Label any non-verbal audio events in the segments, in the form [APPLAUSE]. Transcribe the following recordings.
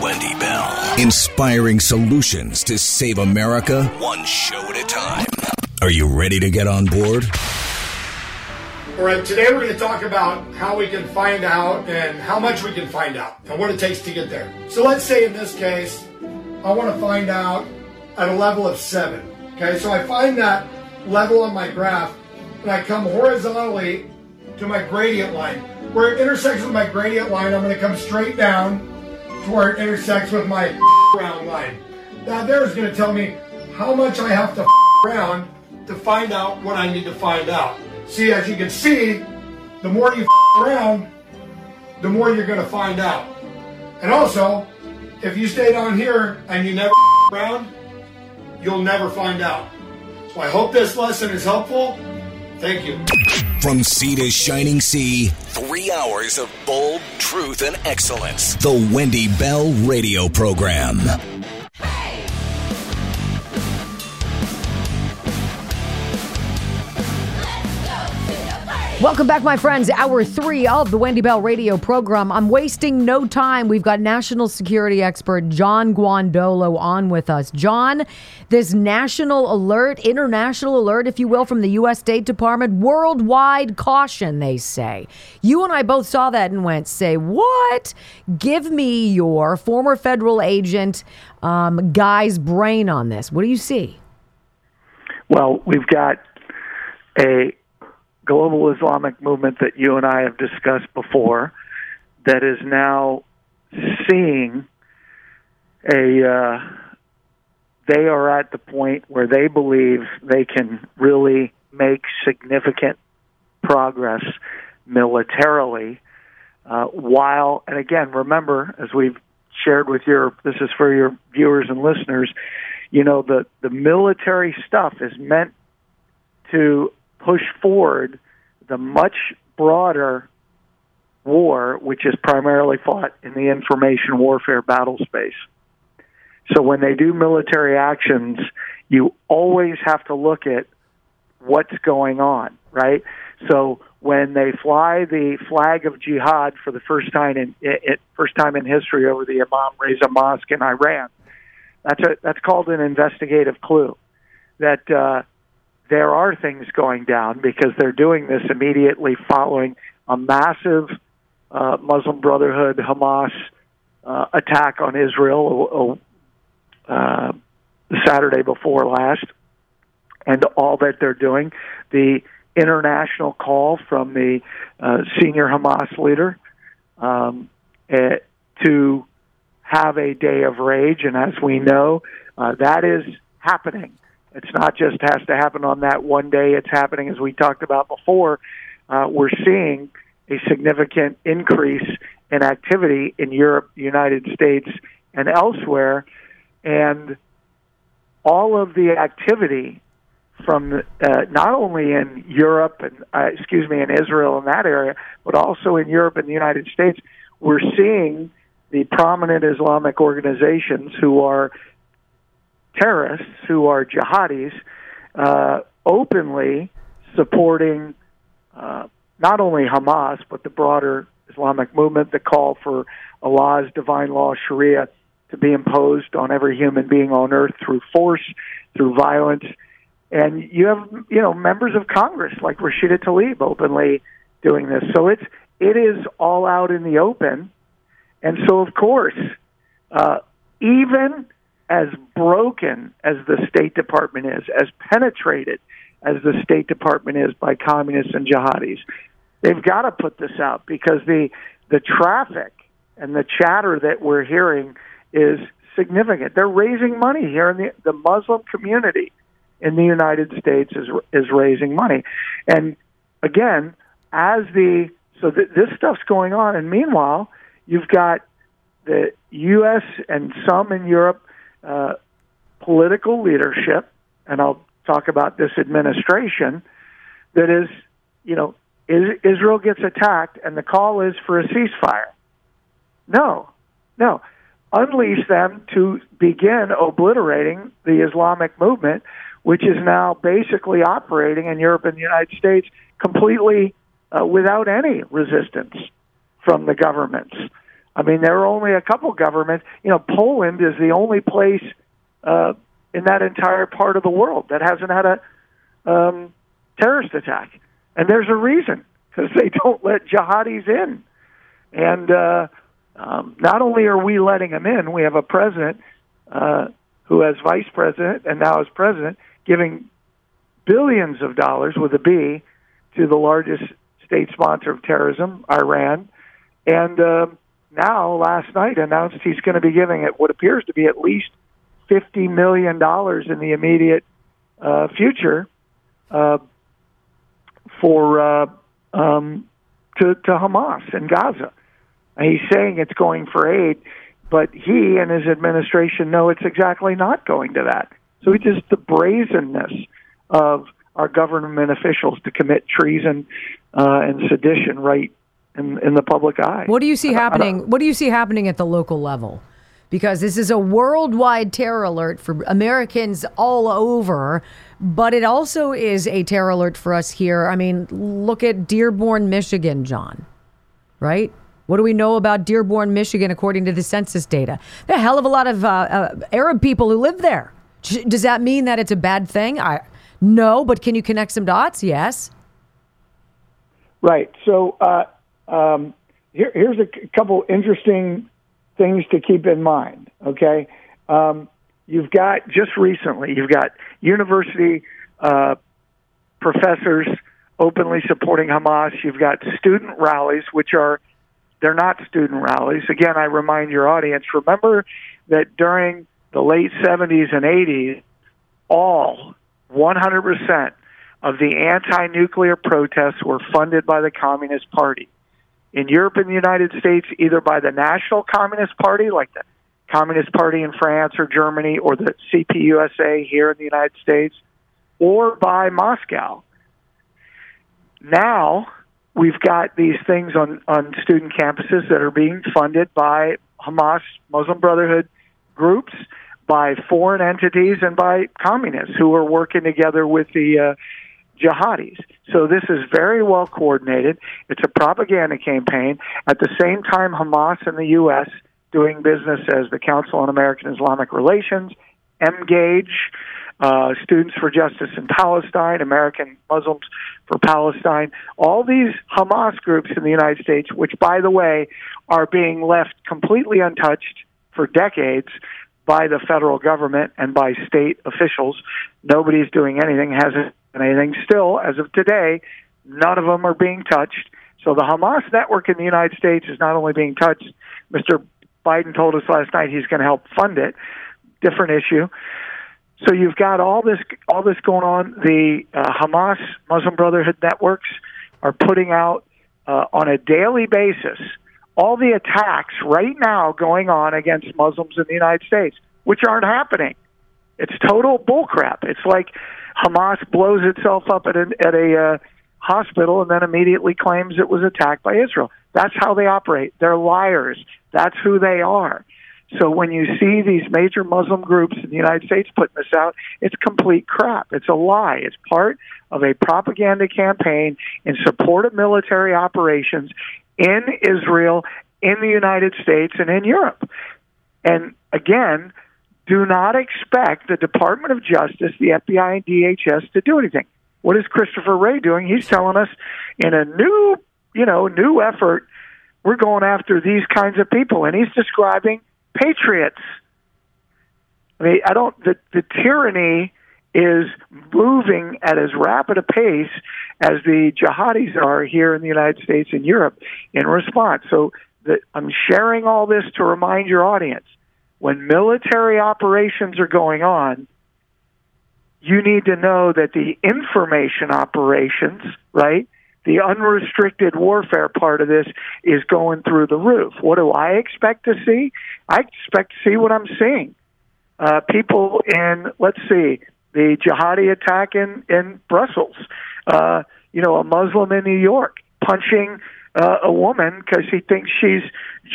Wendy Bell. Inspiring solutions to save America one show at a time. Are you ready to get on board? All right, today we're going to talk about how we can find out and how much we can find out and what it takes to get there. So let's say in this case, I want to find out at a level of seven. Okay, so I find that level on my graph and I come horizontally to my gradient line. Where it intersects with my gradient line, I'm going to come straight down to where it intersects with my [LAUGHS] round line. Now there is going to tell me how much I have to [LAUGHS] around to find out what I need to find out. See, as you can see, the more you [LAUGHS] around, the more you're going to find out. And also, if you stay down here and you never around, you'll never find out. So I hope this lesson is helpful. Thank you. From sea to shining sea, three hours of bold truth and excellence. The Wendy Bell Radio Program. Welcome back, my friends. Hour three of the Wendy Bell radio program. I'm wasting no time. We've got national security expert John Guandolo on with us. John, this national alert, international alert, if you will, from the U.S. State Department, worldwide caution, they say. You and I both saw that and went, say, what? Give me your former federal agent um, guy's brain on this. What do you see? Well, we've got a global Islamic movement that you and I have discussed before that is now seeing a uh, they are at the point where they believe they can really make significant progress militarily uh, while and again remember as we've shared with your this is for your viewers and listeners you know the the military stuff is meant to push forward the much broader war, which is primarily fought in the information warfare battle space. So when they do military actions, you always have to look at what's going on, right? So when they fly the flag of jihad for the first time in it, first time in history over the Imam Reza Mosque in Iran, that's a that's called an investigative clue. That uh, there are things going down because they're doing this immediately following a massive uh, Muslim Brotherhood Hamas uh, attack on Israel uh, Saturday before last, and all that they're doing. The international call from the uh, senior Hamas leader um, uh, to have a day of rage, and as we know, uh, that is happening. It's not just has to happen on that one day. It's happening, as we talked about before. Uh, we're seeing a significant increase in activity in Europe, United States, and elsewhere. And all of the activity from uh, not only in Europe and uh, excuse me in Israel and that area, but also in Europe and the United States, we're seeing the prominent Islamic organizations who are terrorists who are jihadis uh, openly supporting uh, not only Hamas but the broader Islamic movement, the call for Allah's divine law, Sharia, to be imposed on every human being on earth through force, through violence. And you have, you know, members of Congress like Rashida Tlaib openly doing this. So it's it is all out in the open. And so, of course, uh, even as broken as the State Department is, as penetrated as the State Department is by communists and jihadis, they've got to put this out because the the traffic and the chatter that we're hearing is significant. They're raising money here in the the Muslim community in the United States is is raising money, and again, as the so th- this stuff's going on, and meanwhile, you've got the U.S. and some in Europe uh, political leadership, and I'll talk about this administration, that is, you know, is, Israel gets attacked and the call is for a ceasefire. No, no. Unleash them to begin obliterating the Islamic movement, which is now basically operating in Europe and the United States completely uh, without any resistance from the governments. I mean, there are only a couple governments. You know, Poland is the only place uh, in that entire part of the world that hasn't had a um, terrorist attack, and there's a reason because they [LAUGHS] don't let jihadis in. And uh, um, not only are we letting them in, we have a president uh, who, as vice president and now as president, giving billions of dollars with a B to the largest state sponsor of terrorism, Iran, and uh, now last night announced he's going to be giving it what appears to be at least fifty million dollars in the immediate uh, future uh, for uh, um, to, to Hamas in Gaza. He's saying it's going for aid, but he and his administration know it's exactly not going to that. So it's just the brazenness of our government officials to commit treason uh, and sedition right in, in the public eye. What do you see happening? What do you see happening at the local level? Because this is a worldwide terror alert for Americans all over, but it also is a terror alert for us here. I mean, look at Dearborn, Michigan, John, right? What do we know about Dearborn, Michigan, according to the census data? There a hell of a lot of uh, uh, Arab people who live there. Does that mean that it's a bad thing? I no, but can you connect some dots? Yes. Right. So uh, um, here, here's a c- couple interesting things to keep in mind. Okay, um, you've got just recently you've got university uh, professors openly supporting Hamas. You've got student rallies, which are they're not student rallies. Again, I remind your audience: remember that during the late 70s and 80s, all 100% of the anti nuclear protests were funded by the Communist Party. In Europe and the United States, either by the National Communist Party, like the Communist Party in France or Germany, or the CPUSA here in the United States, or by Moscow. Now, we've got these things on, on student campuses that are being funded by Hamas, Muslim Brotherhood groups by foreign entities and by communists who are working together with the uh, jihadis. So this is very well coordinated. It's a propaganda campaign. At the same time, Hamas and the U.S. doing business as the Council on American Islamic Relations, Engage, uh, Students for Justice in Palestine, American Muslims for Palestine, all these Hamas groups in the United States, which, by the way, are being left completely untouched for decades by the federal government and by state officials. Nobody's doing anything, hasn't done anything. Still, as of today, none of them are being touched. So the Hamas network in the United States is not only being touched, Mr. Biden told us last night he's going to help fund it. Different issue. So you've got all this all this going on. The uh, Hamas Muslim Brotherhood networks are putting out uh, on a daily basis all the attacks right now going on against Muslims in the United States, which aren't happening. It's total bullcrap. It's like Hamas blows itself up at a, at a uh, hospital and then immediately claims it was attacked by Israel. That's how they operate. They're liars. That's who they are. So when you see these major Muslim groups in the United States putting this out, it's complete crap. It's a lie. It's part of a propaganda campaign in support of military operations in Israel, in the United States, and in Europe. And again, do not expect the Department of Justice, the FBI, and DHS to do anything. What is Christopher Wray doing? He's telling us in a new, you know, new effort, we're going after these kinds of people, and he's describing patriots. I mean, I don't. The the tyranny is moving at as rapid a pace as the jihadis are here in the United States and Europe in response. So the, I'm sharing all this to remind your audience when military operations are going on, you need to know that the information operations, right? The unrestricted warfare part of this is going through the roof. What do I expect to see? I expect to see what I'm seeing. Uh, people in, let's see, the jihadi attack in in Brussels. Uh, you know, a Muslim in New York punching uh, a woman because he thinks she's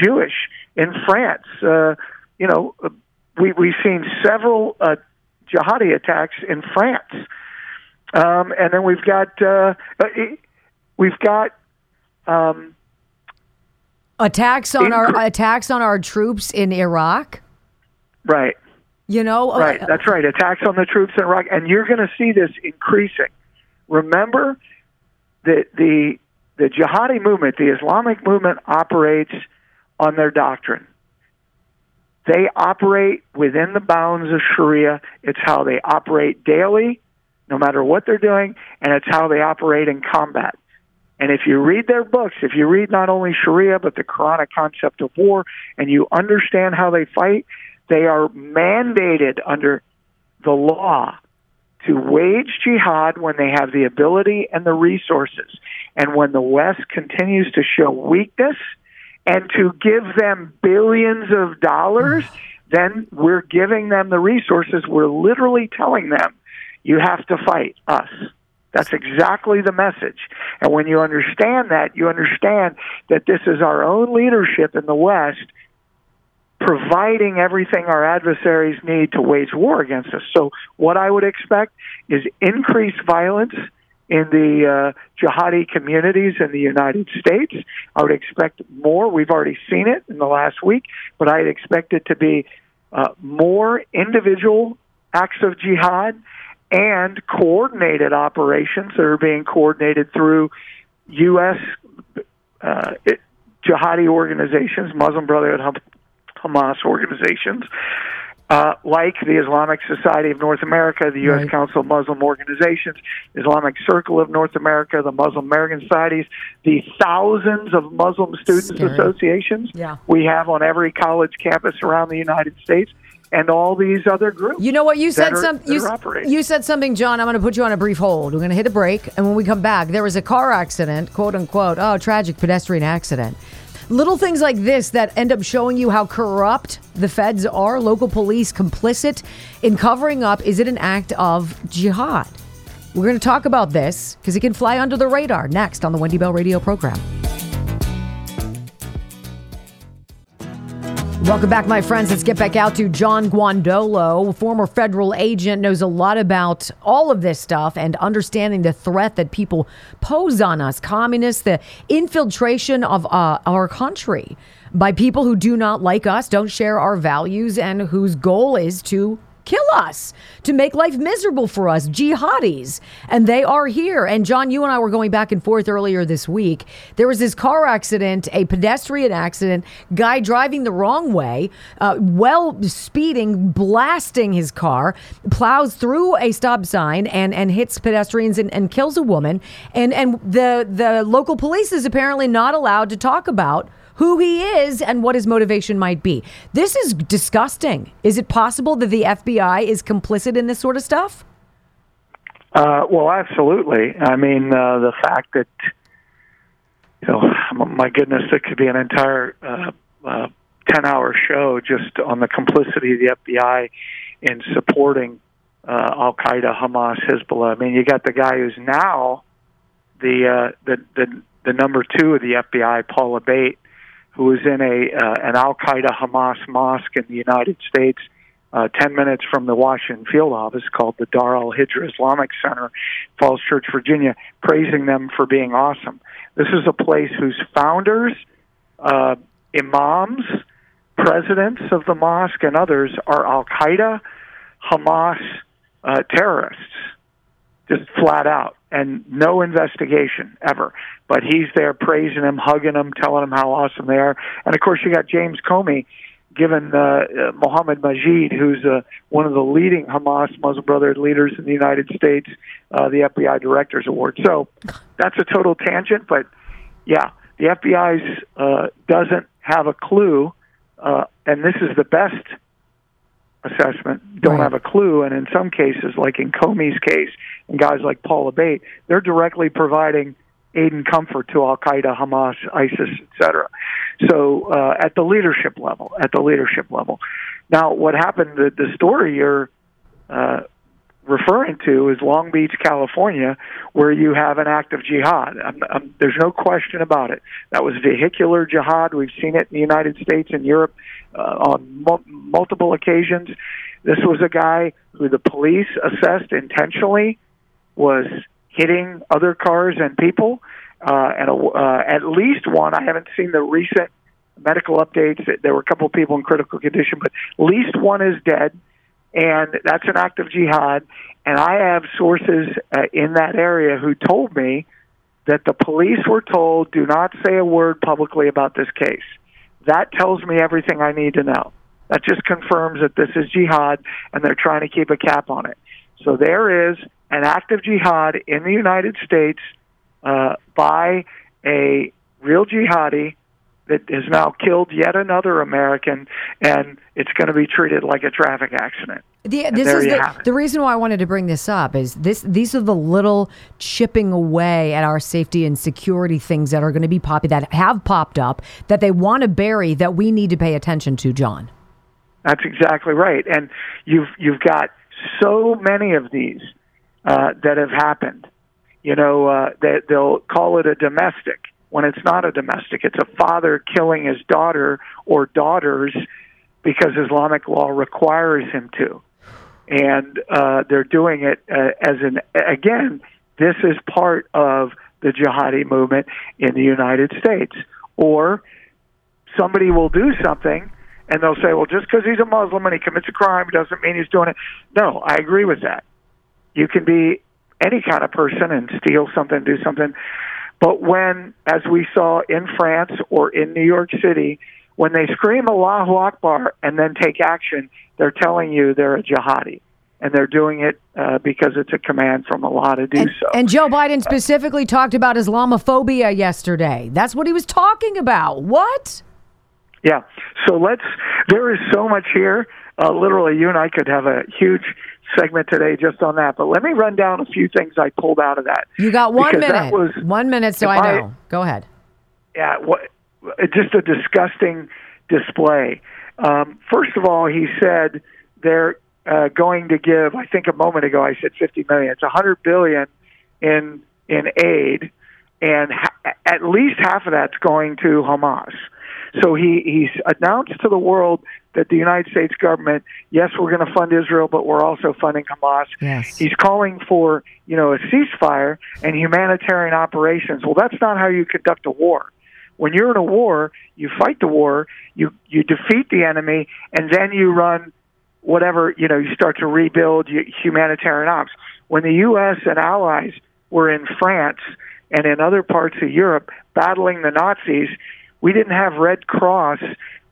Jewish in France. Uh, you know, we we've seen several uh, jihadi attacks in France. Um, and then we've got uh, uh we've got um, attacks on our attacks on our troops in Iraq. Right. You know. Uh, right. Uh, That's right. Attacks on the troops in Iraq, and you're going to see this increasing. Remember that the the jihadi movement, the Islamic movement, operates on their doctrine. They operate within the bounds of Sharia. It's how they operate daily, no matter what they're doing, and it's how they operate in combat. And if you read their books, if you read not only Sharia but the Quranic concept of war, and you understand how they fight, they are mandated under the law to wage jihad when they have the ability and the resources. And when the West continues to show weakness and to give them billions of dollars, [SIGHS] then we're giving them the resources. We're literally telling them, you have to fight us. That's exactly the message. And when you understand that, you understand that this is our own leadership in the West providing everything our adversaries need to wage war against us. So, what I would expect is increased violence in the uh, jihadi communities in the United States. I would expect more. We've already seen it in the last week, but I'd expect it to be uh, more individual acts of jihad and coordinated operations that are being coordinated through U.S. Uh, jihadi organizations, Muslim Brotherhood, Hamas organizations, uh, like the Islamic Society of North America, the U.S. Right. Council of Muslim Organizations, Islamic Circle of North America, the Muslim American Societies, the thousands of Muslim Students Scary. Associations yeah. we have on every college campus around the United States. And all these other groups. You know what you said? Some, you, you said something, John. I'm going to put you on a brief hold. We're going to hit a break, and when we come back, there was a car accident, quote unquote. Oh, tragic pedestrian accident Little things like this that end up showing you how corrupt the feds are, local police complicit in covering up. Is it an act of jihad? We're going to talk about this because it can fly under the radar next on the Wendy Bell radio program. Welcome back, my friends. Let's get back out to John Guandolo, former federal agent, knows a lot about all of this stuff and understanding the threat that people pose on us, communists, the infiltration of uh, our country by people who do not like us, don't share our values, and whose goal is to kill us, to make life miserable for us, jihadis. And they are here. And John, you and I were going back and forth earlier this week. There was this car accident, a pedestrian accident, guy driving the wrong way, uh, well speeding, blasting his car, plows through a stop sign and, and hits pedestrians and, and kills a woman. And, and the, the local police is apparently not allowed to talk about who he is and what his motivation might be. This is disgusting. Is it possible that the FBI is complicit in this sort of stuff? Uh, well, absolutely. I mean, uh, the fact that you know, my goodness, it could be an entire uh, uh, ten-hour show just on the complicity of the FBI in supporting uh, Al Qaeda, Hamas, Hezbollah. I mean, you got the guy who's now the uh, the the the number two of the FBI, Paul Abbate, who was in a uh, an Al Qaeda Hamas mosque in the United States, uh, 10 minutes from the Washington field office, called the Dar al Hijra Islamic Center, Falls Church, Virginia, praising them for being awesome. This is a place whose founders, uh, imams, presidents of the mosque, and others are Al Qaeda, Hamas uh, terrorists, just flat out and no investigation ever. But he's there praising them, hugging them, telling them how awesome they are. And of course, you got James Comey giving uh, uh, Mohammed Majid, who's uh, one of the leading Hamas Muslim Brotherhood leaders in the United States, uh, the FBI Director's Award. So that's a total tangent, but yeah, the FBI uh, doesn't have a clue, uh, and this is the best assessment don't right. have a clue, and in some cases, like in Comey's case, and guys like Paul Abbate, they're directly providing aid and comfort to Al Qaeda, Hamas, ISIS, etc. So uh, at the leadership level, at the leadership level. Now, what happened? The, the story you're uh, referring to is Long Beach, California, where you have an act of jihad. I'm, I'm, there's no question about it. That was vehicular jihad. We've seen it in the United States and Europe uh, on mu- multiple occasions. This was a guy who the police assessed intentionally was hitting other cars and people, uh, and a, uh, at least one. I haven't seen the recent medical updates. There were a couple of people in critical condition, but at least one is dead, and that's an act of jihad. And I have sources uh, in that area who told me that the police were told, "Do not say a word publicly about this case." That tells me everything I need to know. That just confirms that this is jihad, and they're trying to keep a cap on it. So there is an act of jihad in the United States uh, by a real jihadi that has now killed yet another American, and it's going to be treated like a traffic accident. The, this is the, the, reason why I wanted to bring this up is this these are the little chipping away at our safety and security things that are going to be poppy that have popped up that they want to bury that we need to pay attention to, John. That's exactly right, and you've you've got so many of these uh, that have happened. You know, uh, they, they'll call it a domestic when it's not a domestic. It's a father killing his daughter or daughters because Islamic law requires him to, and uh, they're doing it uh, as an again. This is part of the jihadi movement in the United States, or somebody will do something and they'll say, well, just because he's a Muslim and he commits a crime doesn't mean he's doing it. No, I agree with that. You can be any kind of person and steal something, do something. But when, as we saw in France or in New York City, when they scream Allahu Akbar and then take action, they're telling you they're a jihadi. And they're doing it uh, because it's a command from Allah to do and, so. And Joe Biden specifically talked about Islamophobia yesterday. That's what he was talking about. What? Yeah. So let's. There is so much here. Uh, literally, you and I could have a huge segment today just on that. But let me run down a few things I pulled out of that. You got one minute. Was, one minute, so I know. Go ahead. Yeah. What? Just a disgusting display. Um, first of all, he said they're uh, going to give. I think a moment ago I said 50 million. It's a 100 billion in in aid, and ha- at least half of that's going to Hamas. So he he's announced to the world that the United States government, yes, we're going to fund Israel, but we're also funding Hamas. Yes. He's calling for you know a ceasefire and humanitarian operations. Well, that's not how you conduct a war. When you're in a war, you fight the war, you you defeat the enemy, and then you run whatever you know. You start to rebuild humanitarian ops. When the U.S. and allies were in France and in other parts of Europe battling the Nazis, we didn't have Red Cross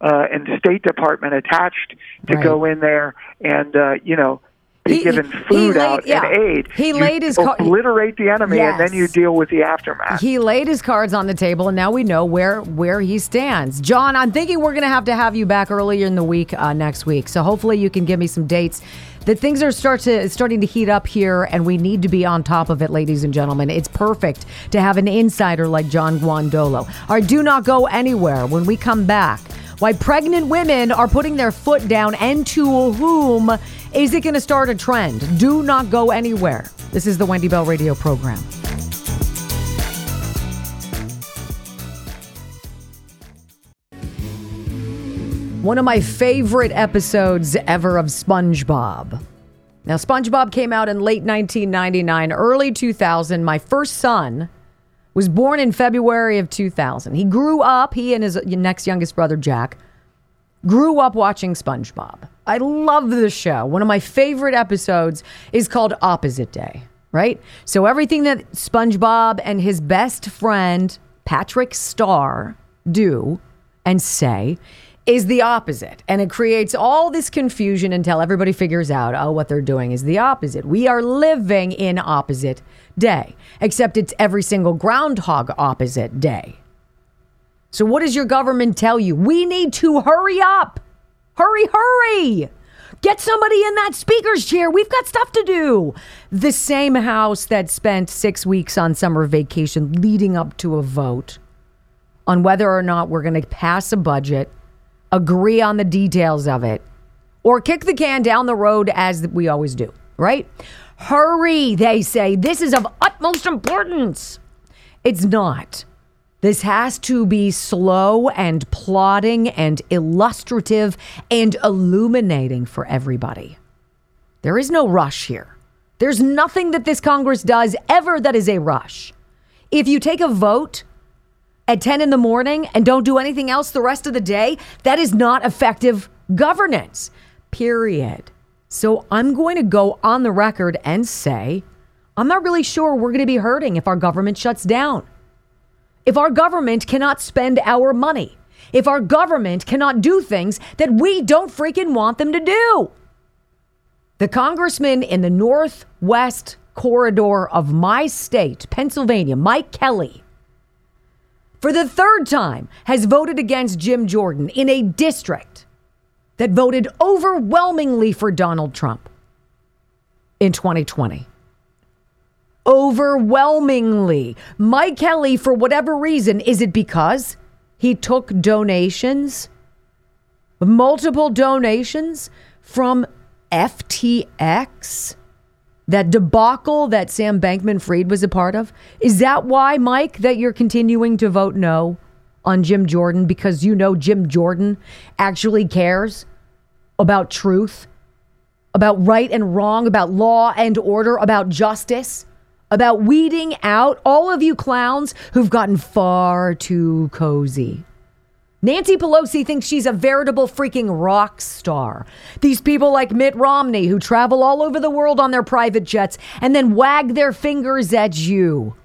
uh, and State Department attached to right. go in there and uh, you know be he, given food laid, out yeah. and aid. He you laid his obliterate the enemy, yes. and then you deal with the aftermath. He laid his cards on the table, and now we know where where he stands. John, I'm thinking we're going to have to have you back earlier in the week uh, next week. So hopefully you can give me some dates that things are start to starting to heat up here, and we need to be on top of it, ladies and gentlemen. It's perfect to have an insider like John Guandolo. All right, do not go anywhere when we come back. Why pregnant women are putting their foot down, and to whom is it going to start a trend? Do not go anywhere. This is the Wendy Bell Radio program. One of my favorite episodes ever of SpongeBob. Now, SpongeBob came out in late 1999, early 2000. My first son was born in February of 2000. He grew up, he and his next youngest brother, Jack, grew up watching SpongeBob. I love the show. One of my favorite episodes is called Opposite Day, right? So, everything that SpongeBob and his best friend, Patrick Star, do and say is the opposite. And it creates all this confusion until everybody figures out, oh, what they're doing is the opposite. We are living in opposite day, except it's every single groundhog opposite day. So, what does your government tell you? We need to hurry up. Hurry, hurry. Get somebody in that speaker's chair. We've got stuff to do. The same house that spent six weeks on summer vacation leading up to a vote on whether or not we're going to pass a budget agree on the details of it, or kick the can down the road as we always do, right? Hurry, they say. This is of utmost importance. It's not. This has to be slow and plodding and illustrative and illuminating for everybody. There is no rush here. There's nothing that this Congress does ever that is a rush. If you take a vote at 10 in the morning and don't do anything else the rest of the day, that is not effective governance, period. So I'm going to go on the record and say, I'm not really sure we're going to be hurting if our government shuts down. If our government cannot spend our money, if our government cannot do things that we don't freaking want them to do. The congressman in the northwest corridor of my state, Pennsylvania, Mike Kelly, for the third time has voted against Jim Jordan in a district that voted overwhelmingly for Donald Trump in 2020 overwhelmingly. Mike Kelly, for whatever reason, is it because he took donations, multiple donations from FTX? That debacle that Sam Bankman Fried was a part of? Is that why, Mike, that you're continuing to vote no on Jim Jordan? Because you know Jim Jordan actually cares about truth, about right and wrong, about law and order, about justice? about weeding out all of you clowns who've gotten far too cozy. Nancy Pelosi thinks she's a veritable freaking rock star. These people like Mitt Romney who travel all over the world on their private jets and then wag their fingers at you.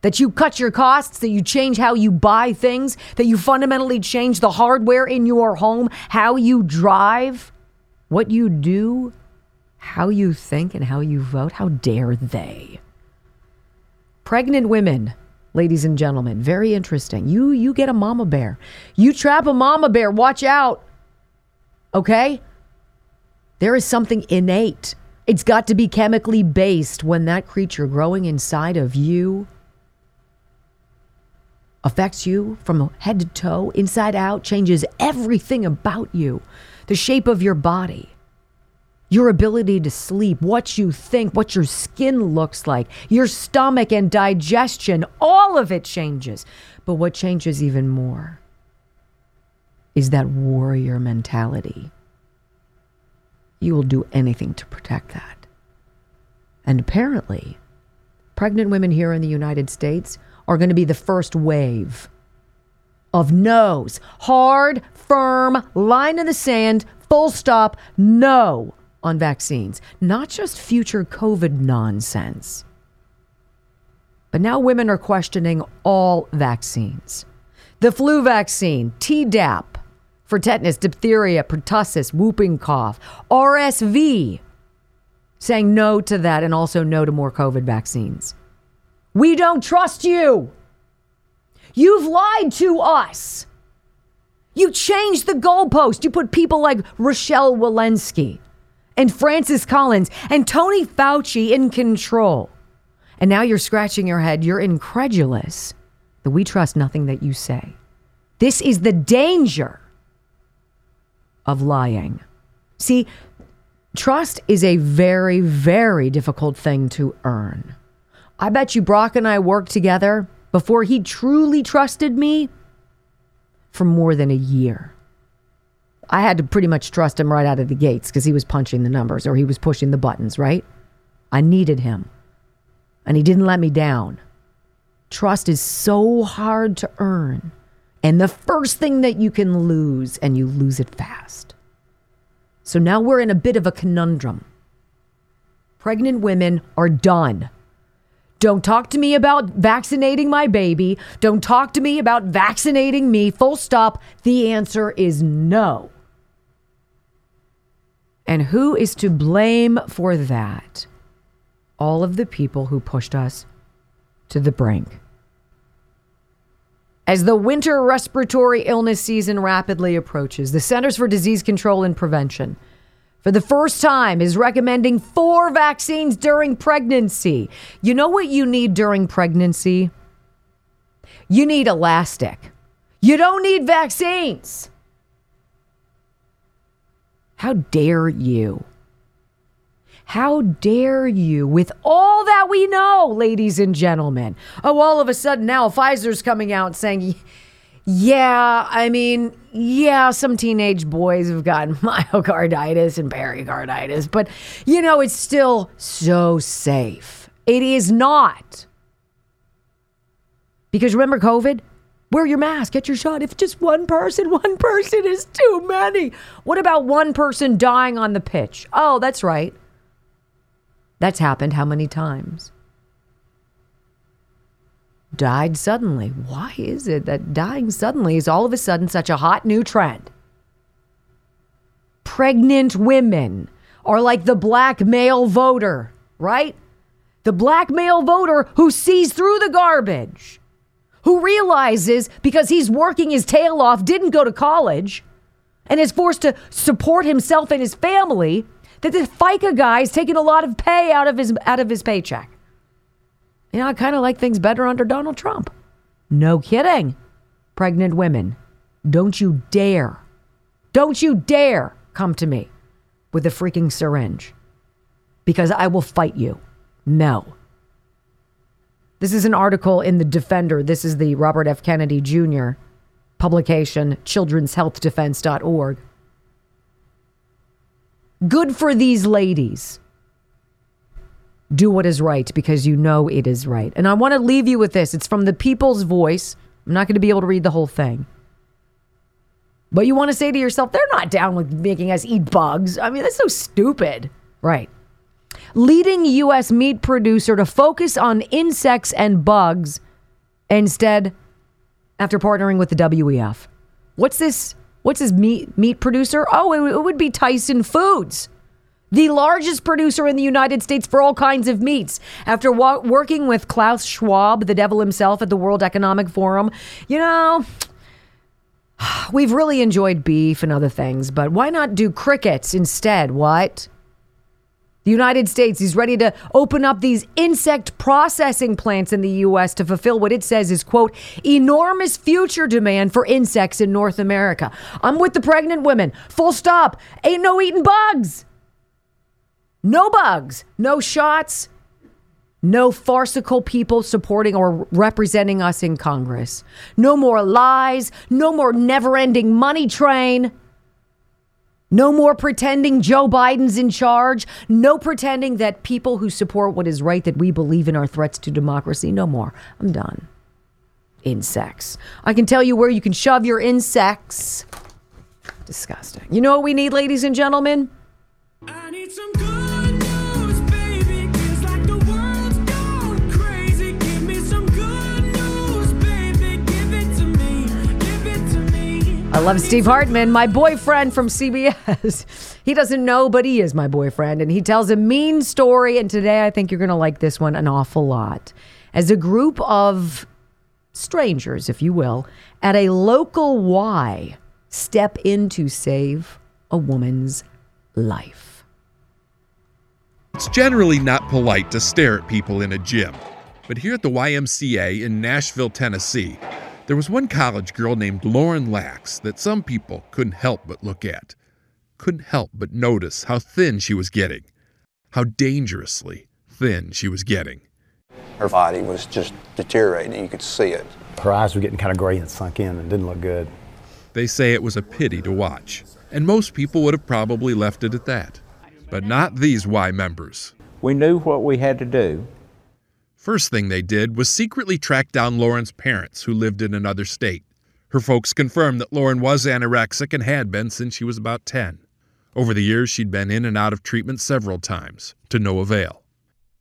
That you cut your costs, that you change how you buy things, that you fundamentally change the hardware in your home, how you drive, what you do, how you think, and how you vote. How dare they? Pregnant women, ladies and gentlemen, very interesting. You you get a mama bear. You trap a mama bear, watch out. Okay? There is something innate. It's got to be chemically based when that creature growing inside of you affects you from head to toe, inside out, changes everything about you, the shape of your body your ability to sleep, what you think, what your skin looks like, your stomach and digestion, all of it changes. But what changes even more is that warrior mentality. You will do anything to protect that. And apparently, pregnant women here in the United States are going to be the first wave of no's. Hard, firm, line in the sand, full stop, no on vaccines, not just future COVID nonsense. But now women are questioning all vaccines. The flu vaccine, Tdap, for tetanus, diphtheria, pertussis, whooping cough, RSV, saying no to that and also no to more COVID vaccines. We don't trust you. You've lied to us. You changed the goalpost. You put people like Rochelle Walensky and Francis Collins and Tony Fauci in control. And now you're scratching your head. You're incredulous that we trust nothing that you say. This is the danger of lying. See, trust is a very, very difficult thing to earn. I bet you Brock and I worked together before he truly trusted me for more than a year. I had to pretty much trust him right out of the gates because he was punching the numbers or he was pushing the buttons, right? I needed him. And he didn't let me down. Trust is so hard to earn. And the first thing that you can lose, and you lose it fast. So now we're in a bit of a conundrum. Pregnant women are done. Don't talk to me about vaccinating my baby. Don't talk to me about vaccinating me. Full stop. The answer is no. And who is to blame for that? All of the people who pushed us to the brink. As the winter respiratory illness season rapidly approaches, the Centers for Disease Control and Prevention, for the first time, is recommending four vaccines during pregnancy. You know what you need during pregnancy? You need elastic. You don't need vaccines. How dare you? How dare you, with all that we know, ladies and gentlemen? Oh, all of a sudden now Pfizer's coming out saying, Yeah, I mean, yeah, some teenage boys have gotten [LAUGHS] myocarditis and pericarditis, but you know, it's still so safe. It is not. Because remember COVID? Wear your mask, get your shot. If just one person, [LAUGHS] one person is too many. What about one person dying on the pitch? Oh, that's right. That's happened how many times? died suddenly. Why is it that dying suddenly is all of a sudden such a hot new trend? Pregnant women are like the black male voter, right? The black male voter who sees through the garbage, who realizes because he's working his tail off, didn't go to college, and is forced to support himself and his family, that the FICA guy is taking a lot of pay out of his out of his paycheck. You know, I kind of like things better under Donald Trump. No kidding. Pregnant women, don't you dare, don't you dare come to me with a freaking syringe because I will fight you. No. This is an article in The Defender. This is the Robert F. Kennedy Jr. publication, children'shealthdefense.org. Good for these ladies do what is right because you know it is right. And I want to leave you with this. It's from the people's voice. I'm not going to be able to read the whole thing. But you want to say to yourself, they're not down with making us eat bugs. I mean, that's so stupid. Right. Leading U.S. meat producer to focus on insects and bugs instead after partnering with the WEF. What's this? What's this meat meat producer? Oh, it, it would be Tyson Foods the largest producer in the United States for all kinds of meats. After wa- working with Klaus Schwab, the devil himself, at the World Economic Forum, you know, [SIGHS] we've really enjoyed beef and other things, but why not do crickets instead? What? The United States is ready to open up these insect processing plants in the U.S. to fulfill what it says is, quote, enormous future demand for insects in North America. I'm with the pregnant women. Full stop. Ain't no eating bugs. No bugs, no shots, no farcical people supporting or representing us in Congress. No more lies, no more never ending money train. No more pretending Joe Biden's in charge. No pretending that people who support what is right, that we believe in, are threats to democracy. No more. I'm done. Insects. I can tell you where you can shove your insects. Disgusting. You know what we need, ladies and gentlemen? I love Steve Hartman, my boyfriend from CBS. he doesn't know, but he is my boyfriend, and he tells a mean story. And today I think you're going to like this one an awful lot. As a group of strangers, if you will, at a local Y step in to save a woman's life. It's generally not polite to stare at people in a gym, but here at the YMCA in Nashville, Tennessee, there was one college girl named Lauren Lax that some people couldn't help but look at, couldn't help but notice how thin she was getting, how dangerously thin she was getting. Her body was just deteriorating. You could see it. Her eyes were getting kind of gray and sunk in and didn't look good. They say it was a pity to watch, and most people would have probably left it at that. But not these Y members. We knew what we had to do, First thing they did was secretly track down Lauren's parents, who lived in another state. Her folks confirmed that Lauren was anorexic and had been since she was about 10. Over the years, she'd been in and out of treatment several times, to no avail.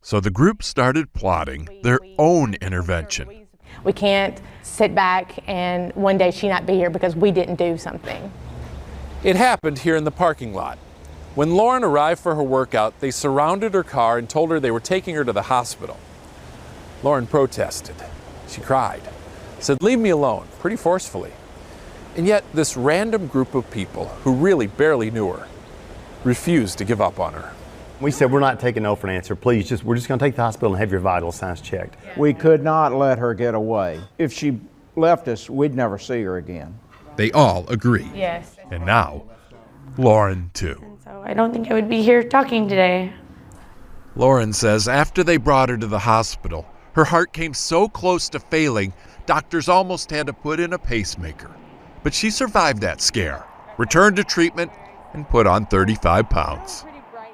So the group started plotting their own intervention. We can't sit back and one day she not be here because we didn't do something. It happened here in the parking lot. When Lauren arrived for her workout, they surrounded her car and told her they were taking her to the hospital. Lauren protested. She cried, said, Leave me alone, pretty forcefully. And yet, this random group of people who really barely knew her refused to give up on her. We said, We're not taking no for an answer. Please, just we're just going to take the hospital and have your vital signs checked. We could not let her get away. If she left us, we'd never see her again. They all agree. Yes. And now, Lauren too. So I don't think I would be here talking today. Lauren says after they brought her to the hospital, Her heart came so close to failing, doctors almost had to put in a pacemaker. But she survived that scare, returned to treatment, and put on 35 pounds.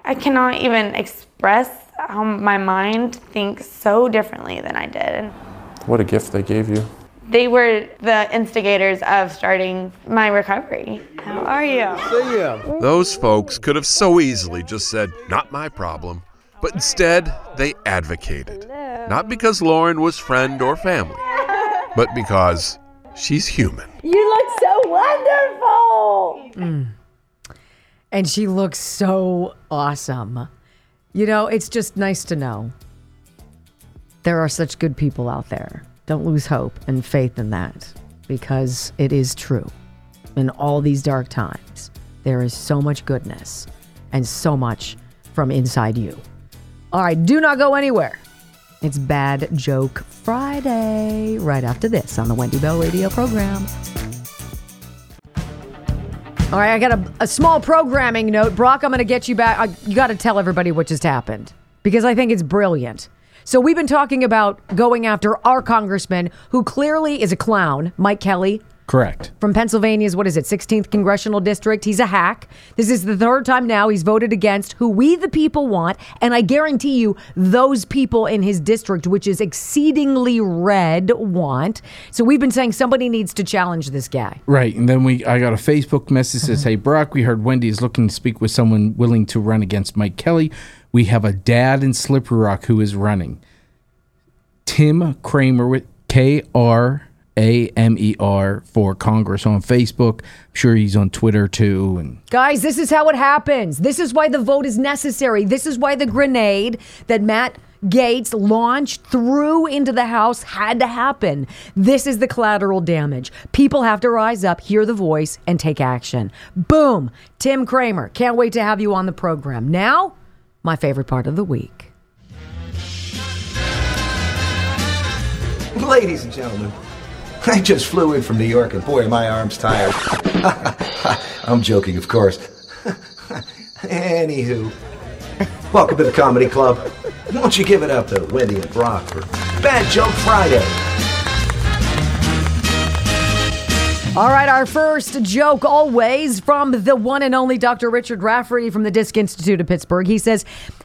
I cannot even express how my mind thinks so differently than I did. What a gift they gave you. They were the instigators of starting my recovery. How are you? See ya. Those folks could have so easily just said, Not my problem. But instead, they advocated. Not because Lauren was friend or family, but because she's human. You look so wonderful. Mm. And she looks so awesome. You know, it's just nice to know there are such good people out there. Don't lose hope and faith in that because it is true. In all these dark times, there is so much goodness and so much from inside you. All right, do not go anywhere. It's Bad Joke Friday right after this on the Wendy Bell radio program. All right, I got a, a small programming note. Brock, I'm going to get you back. I, you got to tell everybody what just happened because I think it's brilliant. So, we've been talking about going after our congressman who clearly is a clown, Mike Kelly Correct. from Pennsylvania's, what is it, 16th congressional district. He's a hack. This is the third time now he's voted against who we, the people, want. And I guarantee you, those people in his district, which is exceedingly red, want. So we've been saying somebody needs to challenge this guy. Right. And then we I got a Facebook message that says, Hey Brock, we heard Wendy is looking to speak with someone willing to run against Mike Kelly. We have a dad in Slippery Rock who is running. Tim Kramer with K R A M E R for Congress on Facebook. I'm sure he's on Twitter too. And Guys, this is how it happens. This is why the vote is necessary. This is why the grenade that Matt Gaetz launched through into the House had to happen. This is the collateral damage. People have to rise up, hear the voice, and take action. Boom. Tim Kramer, can't wait to have you on the program. Now, my favorite part of the week. Ladies and gentlemen, [LAUGHS] I just flew in from New York and boy, my arms tired. [LAUGHS] I'm joking, of course. [LAUGHS] Anywho, welcome to the Comedy Club. Won't you give it up to Wendy and Brock for Bad Joke Friday? All right, our first joke always from the one and only Dr. Richard Rafferty from the Disc Institute of Pittsburgh. He says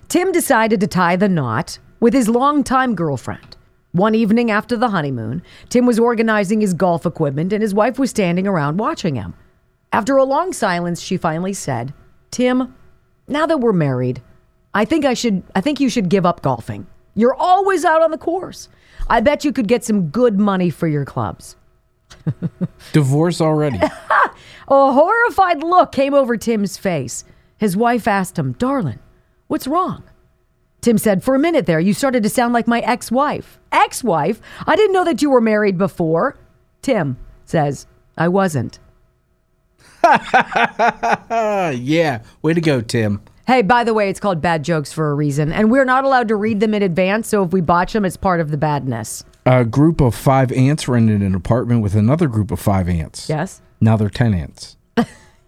Tim decided to tie the knot with his longtime girlfriend. One evening after the honeymoon, Tim was organizing his golf equipment and his wife was standing around watching him. After a long silence, she finally said, "Tim, now that we're married, I think I should I think you should give up golfing. You're always out on the course. I bet you could get some good money for your clubs." divorce already. [LAUGHS] A horrified look came over Tim's face. His wife asked him, Darling, what's wrong? Tim said, For a minute there, you started to sound like my ex wife. Ex wife? I didn't know that you were married before. Tim says, I wasn't. [LAUGHS] yeah. Way to go, Tim. Hey, by the way, it's called bad jokes for a reason, and we're not allowed to read them in advance, so if we botch them, it's part of the badness. A group of five ants rented an apartment with another group of five ants. Yes? Now they're 10 ants. [LAUGHS]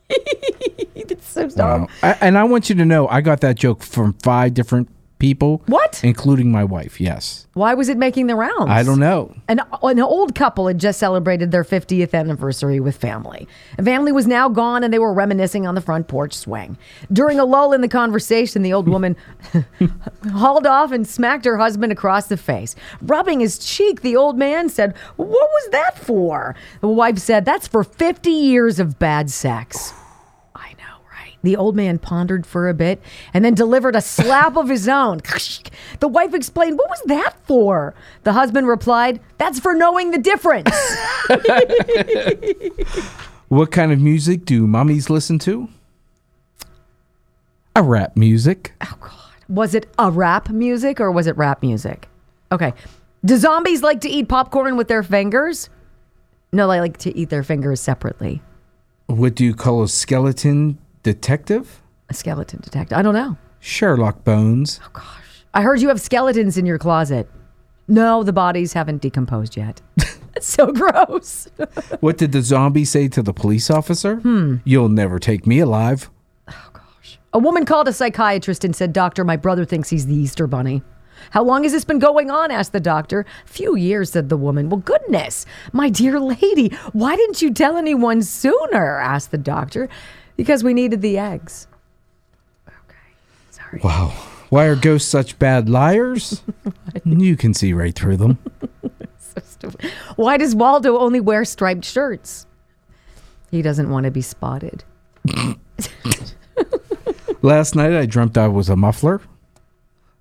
it's so dumb. Wow. I, and I want you to know, I got that joke from five different people. What? Including my wife, yes. Why was it making the rounds? I don't know. An, an old couple had just celebrated their 50th anniversary with family. The family was now gone and they were reminiscing on the front porch swing. During a lull in the conversation, the old woman [LAUGHS] hauled off and smacked her husband across the face. Rubbing his cheek, the old man said, What was that for? The wife said, That's for 50 years of bad sex. I know, right? The old man pondered for a bit and then delivered a slap of his own. [LAUGHS] The wife explained, What was that for? The husband replied, That's for knowing the difference. [LAUGHS] What kind of music do mommies listen to? A rap music. Oh, God. Was it a rap music or was it rap music? Okay. Do zombies like to eat popcorn with their fingers? No, they like to eat their fingers separately. What do you call a skeleton detective? A skeleton detective. I don't know. Sherlock Bones. Oh, gosh. I heard you have skeletons in your closet. No, the bodies haven't decomposed yet. [LAUGHS] That's so gross. [LAUGHS] What did the zombie say to the police officer? Hmm. You'll never take me alive. Oh, gosh. A woman called a psychiatrist and said, Doctor, my brother thinks he's the Easter Bunny. How long has this been going on? asked the doctor. Few years, said the woman. Well, goodness, my dear lady, why didn't you tell anyone sooner? asked the doctor. Because we needed the eggs. Okay. Sorry. Wow. Why are ghosts such bad liars? [LAUGHS] you can see right through them. [LAUGHS] Why does Waldo only wear striped shirts? He doesn't want to be spotted. [LAUGHS] Last night I dreamt I was a muffler.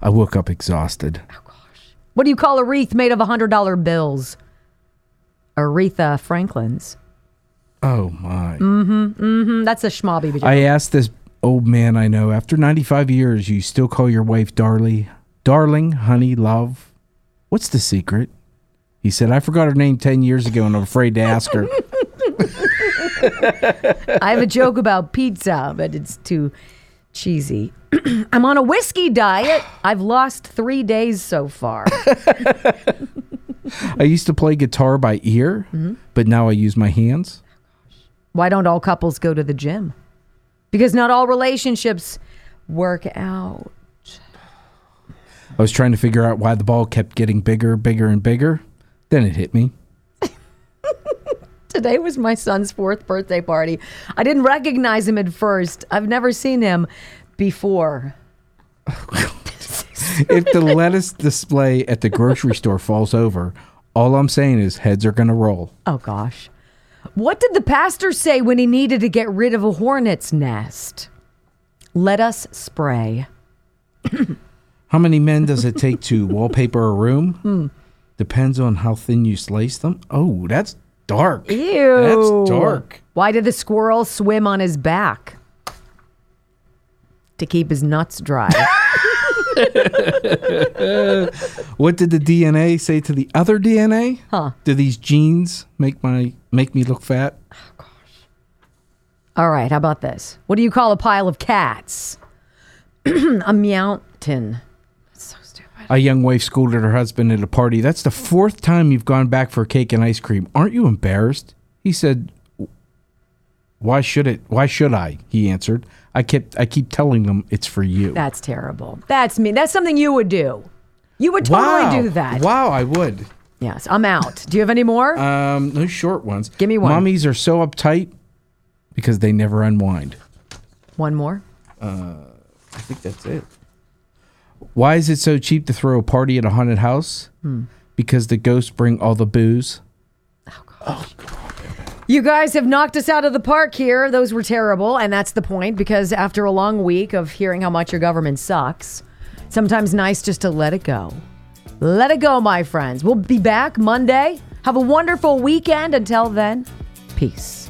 I woke up exhausted. Oh gosh. What do you call a wreath made of $100 bills? Aretha Franklin's. Oh my. Mm-hmm, mm-hmm. That's a schmobby. I asked this old man I know, after 95 years, you still call your wife darling, darling, honey, love? What's the secret? He said, I forgot her name 10 years ago and I'm afraid to ask her. [LAUGHS] I have a joke about pizza, but it's too cheesy. [CLEARS THROAT] I'm on a whiskey diet. I've lost three days so far. [LAUGHS] I used to play guitar by ear, Mhm. but now I use my hands. Why don't all couples go to the gym? Because not all relationships work out. I was trying to figure out why the ball kept getting bigger, bigger, and bigger. Then it hit me. [LAUGHS] Today was my son's fourth birthday party. I didn't recognize him at first. I've never seen him before. [LAUGHS] if the lettuce display at the grocery store falls over, all I'm saying is heads are going to roll. Oh, gosh. What did the pastor say when he needed to get rid of a hornet's nest? Let us spray. [CLEARS THROAT] How many men does it take to wallpaper a room? Hmm. Depends on how thin you slice them. Oh, that's dark. Ew. That's dark. Why did the squirrel swim on his back? To keep his nuts dry. [LAUGHS] [LAUGHS] what did the DNA say to the other DNA? Huh. Do these genes make my make me look fat? Oh gosh. All right, how about this? What do you call a pile of cats? [CLEARS THROAT] a mountain. That's so stupid. A young wife scolded her husband at a party. That's the fourth time you've gone back for cake and ice cream. Aren't you embarrassed? He said, "Why should it? Why should I?" He answered. I kept I keep telling them it's for you. That's terrible. That's me. That's something you would do. You would totally wow. do that. Wow, I would. Yes, I'm out. Do you have any more? Um, no short ones. Give me one. Mummies are so uptight because they never unwind. One more. Uh, I think that's it. Why is it so cheap to throw a party at a haunted house? Hmm. Because the ghosts bring all the booze. You guys have knocked us out of the park here. Those were terrible. And that's the point because after a long week of hearing how much your government sucks, sometimes nice just to let it go. Let it go, my friends. We'll be back Monday. Have a wonderful weekend. Until then, peace.